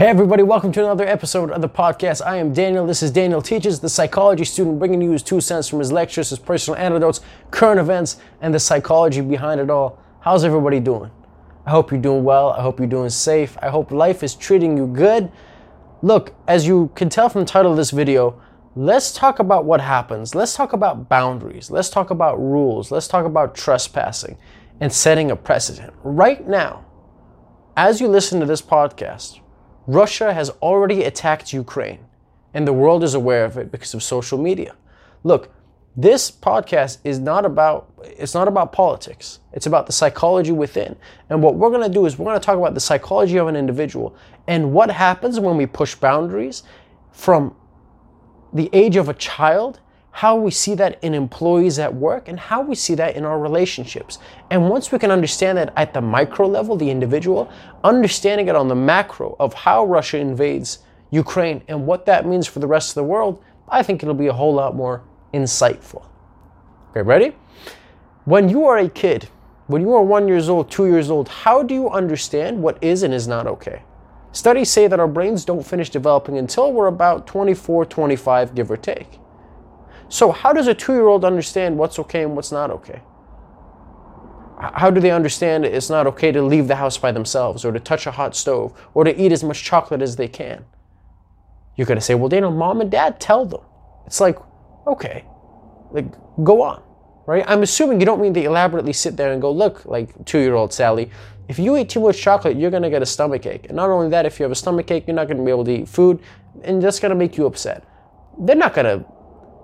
Hey, everybody, welcome to another episode of the podcast. I am Daniel. This is Daniel Teaches, the psychology student, bringing you his two cents from his lectures, his personal anecdotes, current events, and the psychology behind it all. How's everybody doing? I hope you're doing well. I hope you're doing safe. I hope life is treating you good. Look, as you can tell from the title of this video, let's talk about what happens. Let's talk about boundaries. Let's talk about rules. Let's talk about trespassing and setting a precedent. Right now, as you listen to this podcast, Russia has already attacked Ukraine, and the world is aware of it because of social media. Look, this podcast is not about it's not about politics. It's about the psychology within. And what we're going to do is we're going to talk about the psychology of an individual and what happens when we push boundaries from the age of a child how we see that in employees at work and how we see that in our relationships. And once we can understand that at the micro level, the individual, understanding it on the macro of how Russia invades Ukraine and what that means for the rest of the world, I think it'll be a whole lot more insightful. Okay, ready? When you are a kid, when you are one years old, two years old, how do you understand what is and is not okay? Studies say that our brains don't finish developing until we're about 24, 25, give or take. So, how does a two year old understand what's okay and what's not okay? How do they understand it's not okay to leave the house by themselves or to touch a hot stove or to eat as much chocolate as they can? You're going to say, well, Daniel, mom and dad tell them. It's like, okay, like, go on, right? I'm assuming you don't mean to elaborately sit there and go, look, like two year old Sally, if you eat too much chocolate, you're going to get a stomach ache. And not only that, if you have a stomach ache, you're not going to be able to eat food and that's going to make you upset. They're not going to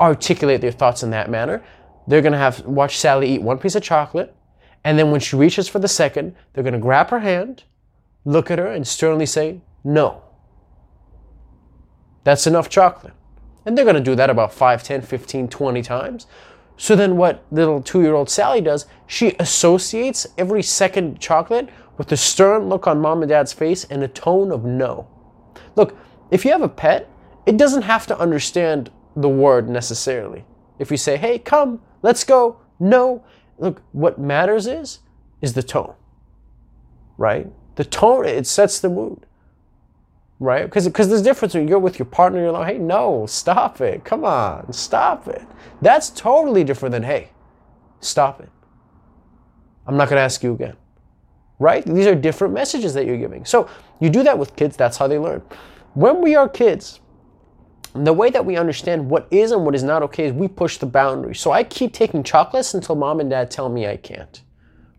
articulate their thoughts in that manner. They're going to have watch Sally eat one piece of chocolate, and then when she reaches for the second, they're going to grab her hand, look at her, and sternly say, No. That's enough chocolate. And they're going to do that about 5, 10, 15, 20 times. So then, what little two year old Sally does, she associates every second chocolate with a stern look on mom and dad's face and a tone of no. Look, if you have a pet, it doesn't have to understand the word necessarily. If you say, hey, come, let's go, no, look, what matters is, is the tone, right? The tone, it sets the mood, right? Because because there's a difference when you're with your partner, you're like, hey, no, stop it, come on, stop it. That's totally different than, hey, stop it. I'm not going to ask you again, right? These are different messages that you're giving. So you do that with kids, that's how they learn. When we are kids, the way that we understand what is and what is not okay is we push the boundary. So I keep taking chocolates until mom and dad tell me I can't,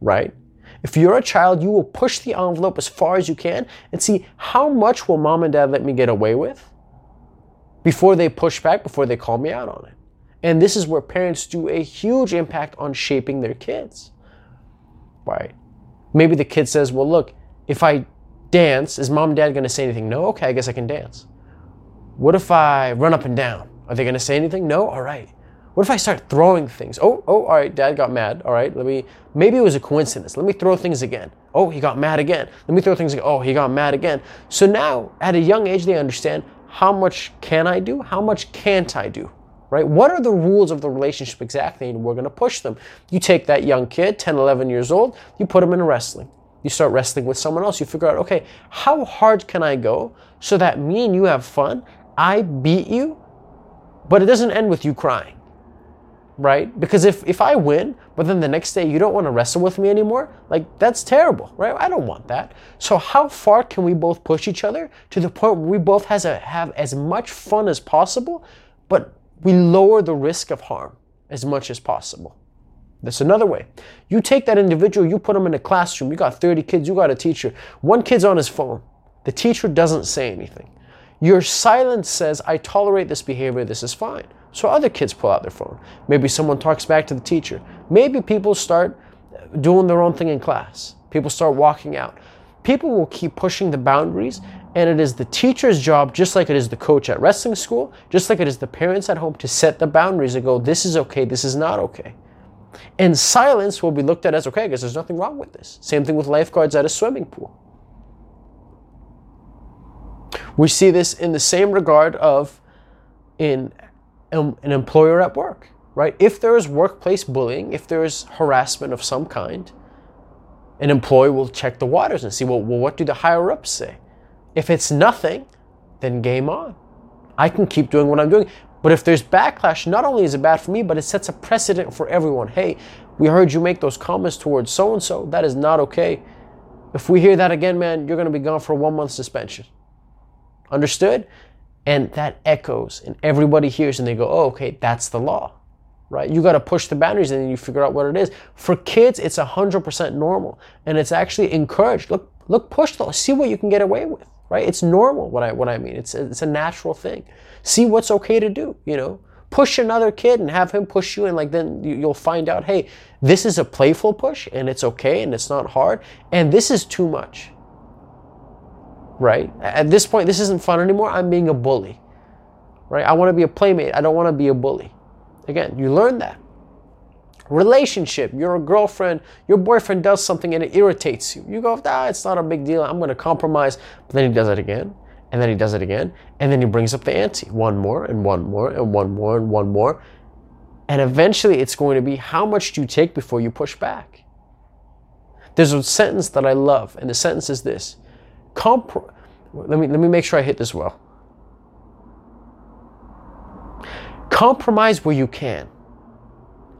right? If you're a child, you will push the envelope as far as you can and see how much will mom and dad let me get away with before they push back, before they call me out on it. And this is where parents do a huge impact on shaping their kids, right? Maybe the kid says, well, look, if I dance, is mom and dad going to say anything? No? Okay, I guess I can dance. What if I run up and down? Are they going to say anything? No? All right. What if I start throwing things? Oh, oh, all right, dad got mad. All right, let me, maybe it was a coincidence. Let me throw things again. Oh, he got mad again. Let me throw things again. Oh, he got mad again. So now, at a young age, they understand how much can I do? How much can't I do? Right? What are the rules of the relationship exactly? And we're going to push them. You take that young kid, 10, 11 years old, you put him in wrestling. You start wrestling with someone else. You figure out, okay, how hard can I go so that me and you have fun I beat you, but it doesn't end with you crying, right? Because if, if I win, but then the next day you don't want to wrestle with me anymore, like that's terrible, right? I don't want that. So how far can we both push each other to the point where we both has a, have as much fun as possible, but we lower the risk of harm as much as possible? That's another way. You take that individual, you put them in a classroom, you got 30 kids, you got a teacher. One kid's on his phone. The teacher doesn't say anything. Your silence says, I tolerate this behavior, this is fine. So other kids pull out their phone. Maybe someone talks back to the teacher. Maybe people start doing their own thing in class. People start walking out. People will keep pushing the boundaries, and it is the teacher's job, just like it is the coach at wrestling school, just like it is the parents at home, to set the boundaries and go, this is okay, this is not okay. And silence will be looked at as okay, because there's nothing wrong with this. Same thing with lifeguards at a swimming pool. We see this in the same regard of in an employer at work, right? If there is workplace bullying, if there is harassment of some kind, an employee will check the waters and see, well, well what do the higher ups say? If it's nothing, then game on. I can keep doing what I'm doing. But if there's backlash, not only is it bad for me, but it sets a precedent for everyone. Hey, we heard you make those comments towards so and so. That is not okay. If we hear that again, man, you're going to be gone for a one month suspension. Understood? And that echoes, and everybody hears and they go, oh, okay, that's the law, right? You got to push the boundaries and then you figure out what it is. For kids, it's 100% normal and it's actually encouraged. Look, look, push those, see what you can get away with, right? It's normal, what I, what I mean. It's, it's a natural thing. See what's okay to do, you know? Push another kid and have him push you, and like then you'll find out, hey, this is a playful push and it's okay and it's not hard, and this is too much right? At this point, this isn't fun anymore. I'm being a bully, right? I want to be a playmate. I don't want to be a bully. Again, you learn that. Relationship, you're a girlfriend, your boyfriend does something and it irritates you. You go, ah, it's not a big deal. I'm going to compromise. But then he does it again, and then he does it again, and then he brings up the ante. One more, and one more, and one more, and one more. And eventually, it's going to be how much do you take before you push back? There's a sentence that I love, and the sentence is this Compr- let me let me make sure I hit this well. Compromise where you can,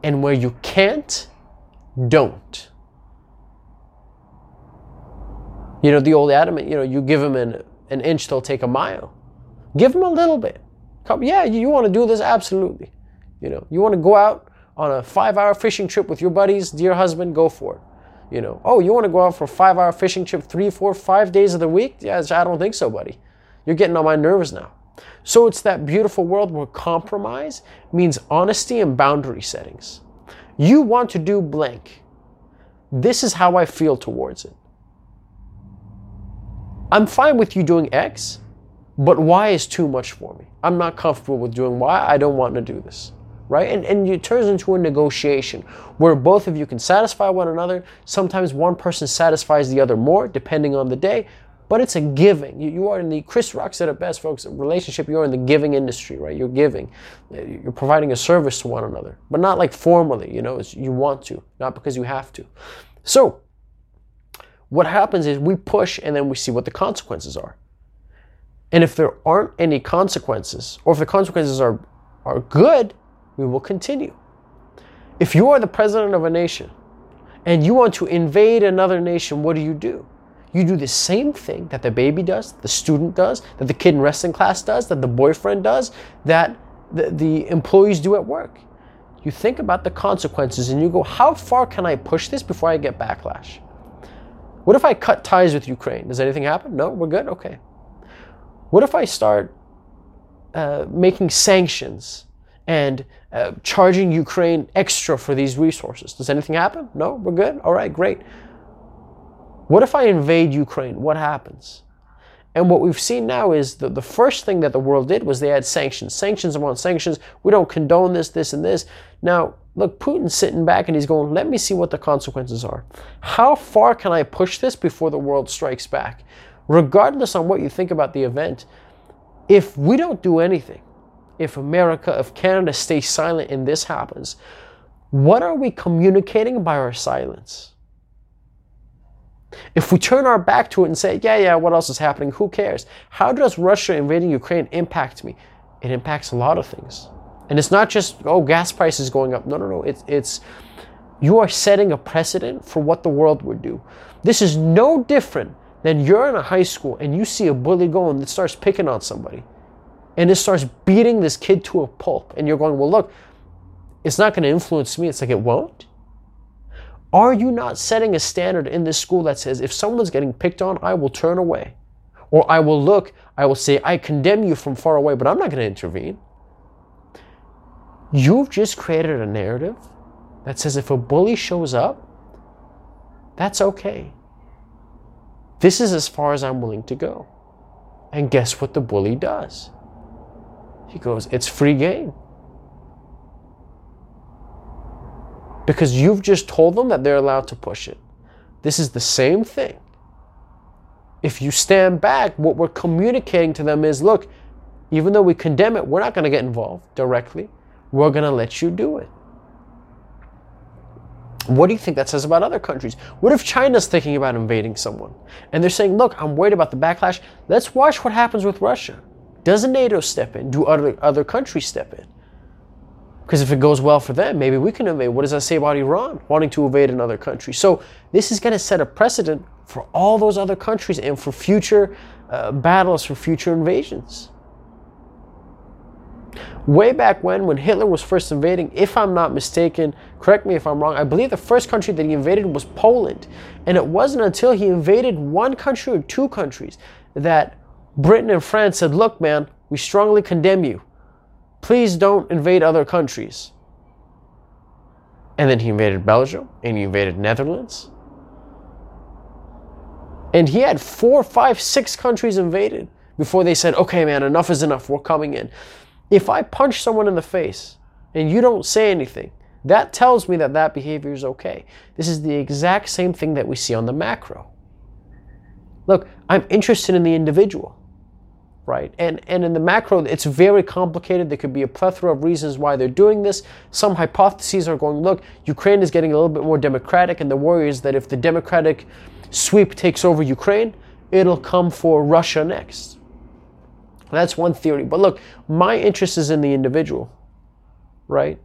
and where you can't, don't. You know the old adamant. You know you give them an an inch, they'll take a mile. Give them a little bit. Come, yeah, you, want to do this absolutely. You know you want to go out on a five-hour fishing trip with your buddies, dear husband, go for it. You know, oh, you want to go out for a five hour fishing trip three, four, five days of the week? Yeah, I don't think so, buddy. You're getting on my nerves now. So it's that beautiful world where compromise means honesty and boundary settings. You want to do blank. This is how I feel towards it. I'm fine with you doing X, but Y is too much for me. I'm not comfortable with doing Y. I don't want to do this right? And, and it turns into a negotiation where both of you can satisfy one another. Sometimes one person satisfies the other more, depending on the day, but it's a giving. You, you are in the, Chris Rock said it best, folks, relationship, you're in the giving industry, right? You're giving. You're providing a service to one another, but not like formally, you know, it's, you want to, not because you have to. So, what happens is we push and then we see what the consequences are. And if there aren't any consequences, or if the consequences are, are good, we will continue. If you are the president of a nation and you want to invade another nation, what do you do? You do the same thing that the baby does, the student does, that the kid in wrestling class does, that the boyfriend does, that the, the employees do at work. You think about the consequences and you go, how far can I push this before I get backlash? What if I cut ties with Ukraine? Does anything happen? No, we're good? Okay. What if I start uh, making sanctions and uh, charging Ukraine extra for these resources. Does anything happen? No? We're good? All right, great. What if I invade Ukraine? What happens? And what we've seen now is that the first thing that the world did was they had sanctions. Sanctions upon sanctions. We don't condone this, this, and this. Now, look, Putin's sitting back and he's going, let me see what the consequences are. How far can I push this before the world strikes back? Regardless on what you think about the event, if we don't do anything, if America, if Canada stays silent and this happens, what are we communicating by our silence? If we turn our back to it and say, yeah, yeah, what else is happening? Who cares? How does Russia invading Ukraine impact me? It impacts a lot of things. And it's not just, oh, gas prices going up. No, no, no. It's, it's, you are setting a precedent for what the world would do. This is no different than you're in a high school and you see a bully going that starts picking on somebody and it starts beating this kid to a pulp. And you're going, well, look, it's not going to influence me. It's like, it won't. Are you not setting a standard in this school that says if someone's getting picked on, I will turn away? Or I will look, I will say, I condemn you from far away, but I'm not going to intervene. You've just created a narrative that says if a bully shows up, that's okay. This is as far as I'm willing to go. And guess what the bully does? He goes, It's free game. Because you've just told them that they're allowed to push it. This is the same thing. If you stand back, what we're communicating to them is look, even though we condemn it, we're not going to get involved directly. We're going to let you do it. What do you think that says about other countries? What if China's thinking about invading someone? And they're saying, look, I'm worried about the backlash. Let's watch what happens with Russia. Does NATO step in? Do other, other countries step in? Because if it goes well for them, maybe we can invade. What does that say about Iran wanting to invade another country? So this is going to set a precedent for all those other countries and for future uh, battles, for future invasions. Way back when, when Hitler was first invading, if I'm not mistaken, correct me if I'm wrong, I believe the first country that he invaded was Poland. And it wasn't until he invaded one country or two countries that Britain and France said, look, man, we strongly condemn you. Please don't invade other countries. And then he invaded Belgium and he invaded Netherlands. And he had four, five, six countries invaded before they said, okay, man, enough is enough. We're coming in. If I punch someone in the face and you don't say anything, that tells me that that behavior is okay. This is the exact same thing that we see on the macro. Look, I'm interested in the individual, right? And, and in the macro, it's very complicated. There could be a plethora of reasons why they're doing this. Some hypotheses are going, look, Ukraine is getting a little bit more democratic, and the worry is that if the democratic sweep takes over Ukraine, it'll come for Russia next. That's one theory. But look, my interest is in the individual, right?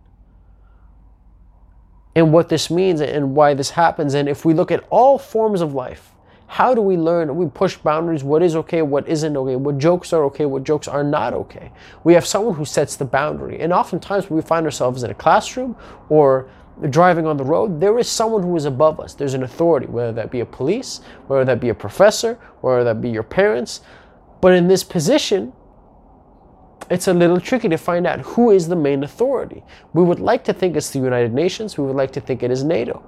And what this means and why this happens. And if we look at all forms of life, how do we learn? We push boundaries. What is okay? What isn't okay? What jokes are okay? What jokes are not okay? We have someone who sets the boundary. And oftentimes we find ourselves in a classroom or driving on the road, there is someone who is above us. There's an authority, whether that be a police, whether that be a professor, whether that be your parents. But in this position, it's a little tricky to find out who is the main authority. We would like to think it's the United Nations, we would like to think it is NATO.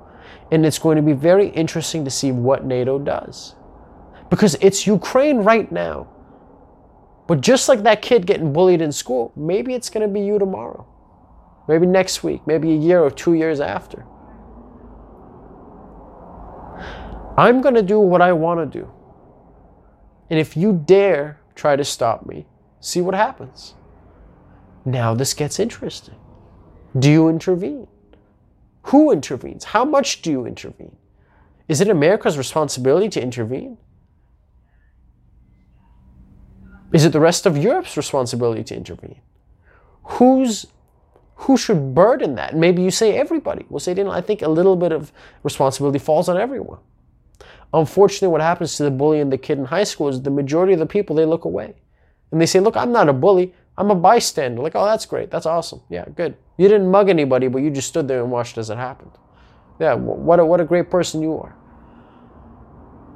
And it's going to be very interesting to see what NATO does. Because it's Ukraine right now. But just like that kid getting bullied in school, maybe it's going to be you tomorrow. Maybe next week, maybe a year or two years after. I'm going to do what I want to do. And if you dare try to stop me, See what happens. Now this gets interesting. Do you intervene? Who intervenes? How much do you intervene? Is it America's responsibility to intervene? Is it the rest of Europe's responsibility to intervene? Who's who should burden that? Maybe you say everybody. We'll say, I think a little bit of responsibility falls on everyone. Unfortunately, what happens to the bully and the kid in high school is the majority of the people they look away and they say, Look, I'm not a bully. I'm a bystander. Like, oh, that's great. That's awesome. Yeah, good. You didn't mug anybody, but you just stood there and watched as it happened. Yeah, what a, what a great person you are.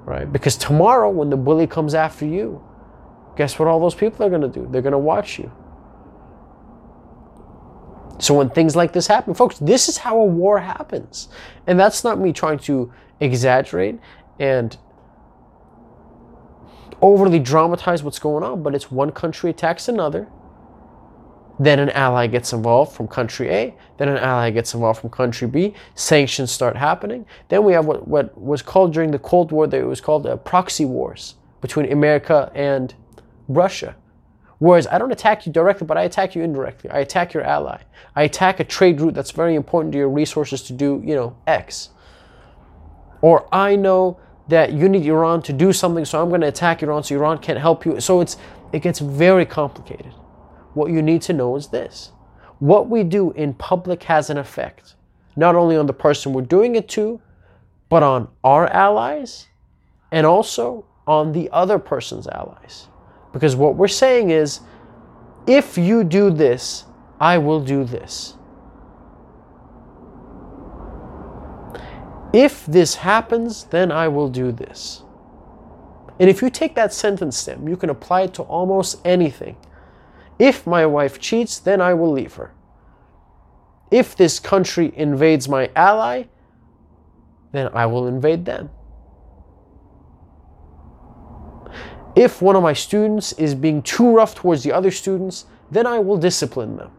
Right? Because tomorrow, when the bully comes after you, guess what all those people are going to do? They're going to watch you. So when things like this happen, folks, this is how a war happens. And that's not me trying to exaggerate and overly dramatize what's going on, but it's one country attacks another. Then an ally gets involved from country A. Then an ally gets involved from country B. Sanctions start happening. Then we have what, what was called during the Cold War, that it was called uh, proxy wars between America and Russia. Whereas I don't attack you directly, but I attack you indirectly. I attack your ally. I attack a trade route that's very important to your resources to do, you know, X. Or I know that you need Iran to do something, so I'm going to attack Iran so Iran can't help you. So it's it gets very complicated. What you need to know is this. What we do in public has an effect, not only on the person we're doing it to, but on our allies and also on the other person's allies. Because what we're saying is if you do this, I will do this. If this happens, then I will do this. And if you take that sentence stem, you can apply it to almost anything. If my wife cheats, then I will leave her. If this country invades my ally, then I will invade them. If one of my students is being too rough towards the other students, then I will discipline them.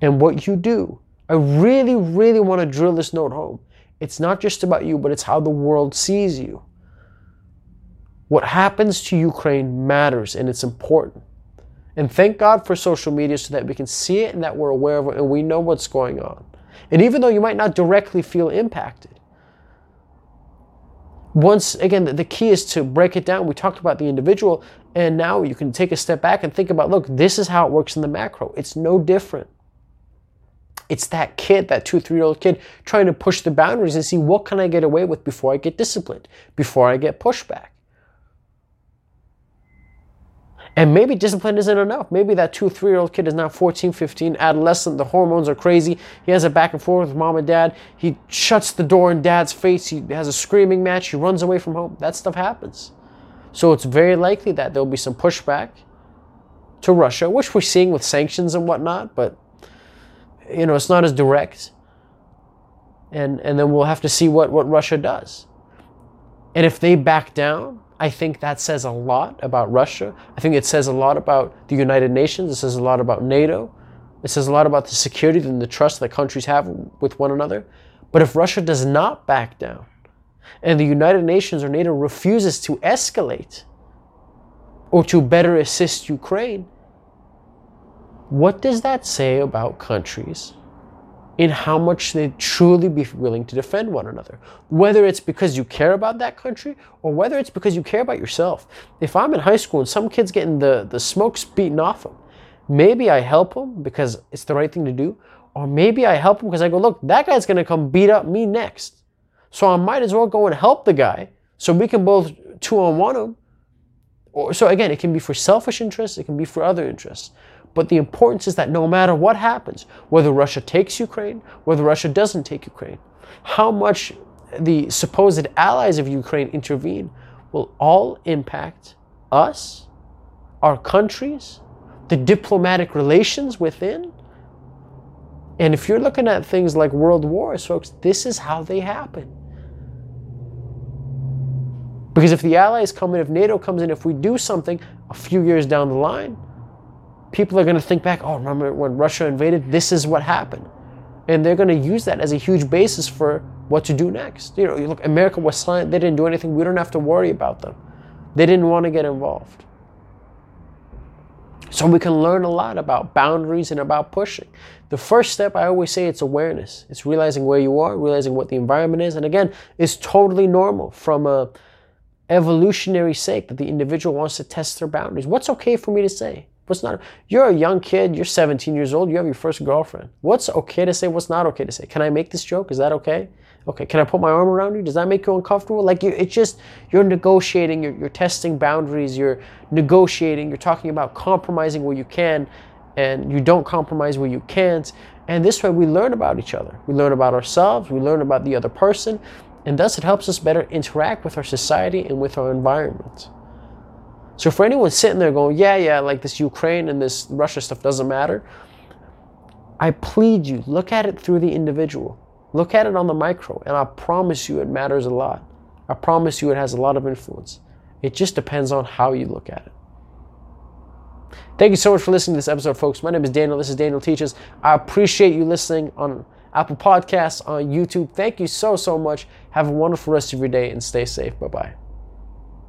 And what you do I really, really want to drill this note home. It's not just about you, but it's how the world sees you. What happens to Ukraine matters and it's important. And thank God for social media so that we can see it and that we're aware of it and we know what's going on. And even though you might not directly feel impacted, once again, the key is to break it down. We talked about the individual, and now you can take a step back and think about look, this is how it works in the macro. It's no different. It's that kid, that two, three year old kid, trying to push the boundaries and see what can I get away with before I get disciplined, before I get pushback. And maybe discipline isn't enough. Maybe that two, three year old kid is now 14, 15, adolescent. The hormones are crazy. He has a back and forth with mom and dad. He shuts the door in dad's face. He has a screaming match. He runs away from home. That stuff happens. So it's very likely that there'll be some pushback to Russia, which we're seeing with sanctions and whatnot, but you know, it's not as direct. And and then we'll have to see what, what Russia does. And if they back down, I think that says a lot about Russia. I think it says a lot about the United Nations. It says a lot about NATO. It says a lot about the security and the trust that countries have with one another. But if Russia does not back down and the United Nations or NATO refuses to escalate or to better assist Ukraine, what does that say about countries in how much they truly be willing to defend one another. Whether it's because you care about that country or whether it's because you care about yourself. If I'm in high school and some kid's getting the, the smokes beaten off him, maybe I help him because it's the right thing to do. Or maybe I help him because I go, look, that guy's to come beat up me next. So I might as well go and help the guy so we can both two on one him. Or, so again, it can be for selfish interests, it can be for other interests. But the importance is that no matter what happens, whether Russia takes Ukraine, whether Russia doesn't take Ukraine, how much the supposed allies of Ukraine intervene will all impact us, our countries, the diplomatic relations within. And if you're looking at things like world wars, folks, this is how they happen. Because if the allies come in, if NATO comes in, if we do something a few years down the line, people are going to think back, oh, remember when Russia invaded? This is what happened. And they're going to use that as a huge basis for what to do next. You know, you look, America was silent. They didn't do anything. We don't have to worry about them. They didn't want to get involved. So we can learn a lot about boundaries and about pushing. The first step, I always say, it's awareness. It's realizing where you are, realizing what the environment is. And again, it's totally normal from a evolutionary sake that the individual wants to test their boundaries. What's okay for me to say? What's not? You're a young kid. You're 17 years old. You have your first girlfriend. What's okay to say? What's not okay to say? Can I make this joke? Is that okay? Okay. Can I put my arm around you? Does that make you uncomfortable? Like you, it's just you're negotiating. You're, you're testing boundaries. You're negotiating. You're talking about compromising where you can, and you don't compromise where you can't. And this way, we learn about each other. We learn about ourselves. We learn about the other person, and thus it helps us better interact with our society and with our environment. So for anyone sitting there going, yeah, yeah, like this Ukraine and this Russia stuff doesn't matter, I plead you, look at it through the individual. Look at it on the micro, and I promise you it matters a lot. I promise you it has a lot of influence. It just depends on how you look at it. Thank you so much for listening to this episode, folks. My name is Daniel. This is Daniel Teaches. I appreciate you listening on Apple Podcasts, on YouTube. Thank you so, so much. Have a wonderful rest of your day and stay safe. Bye bye.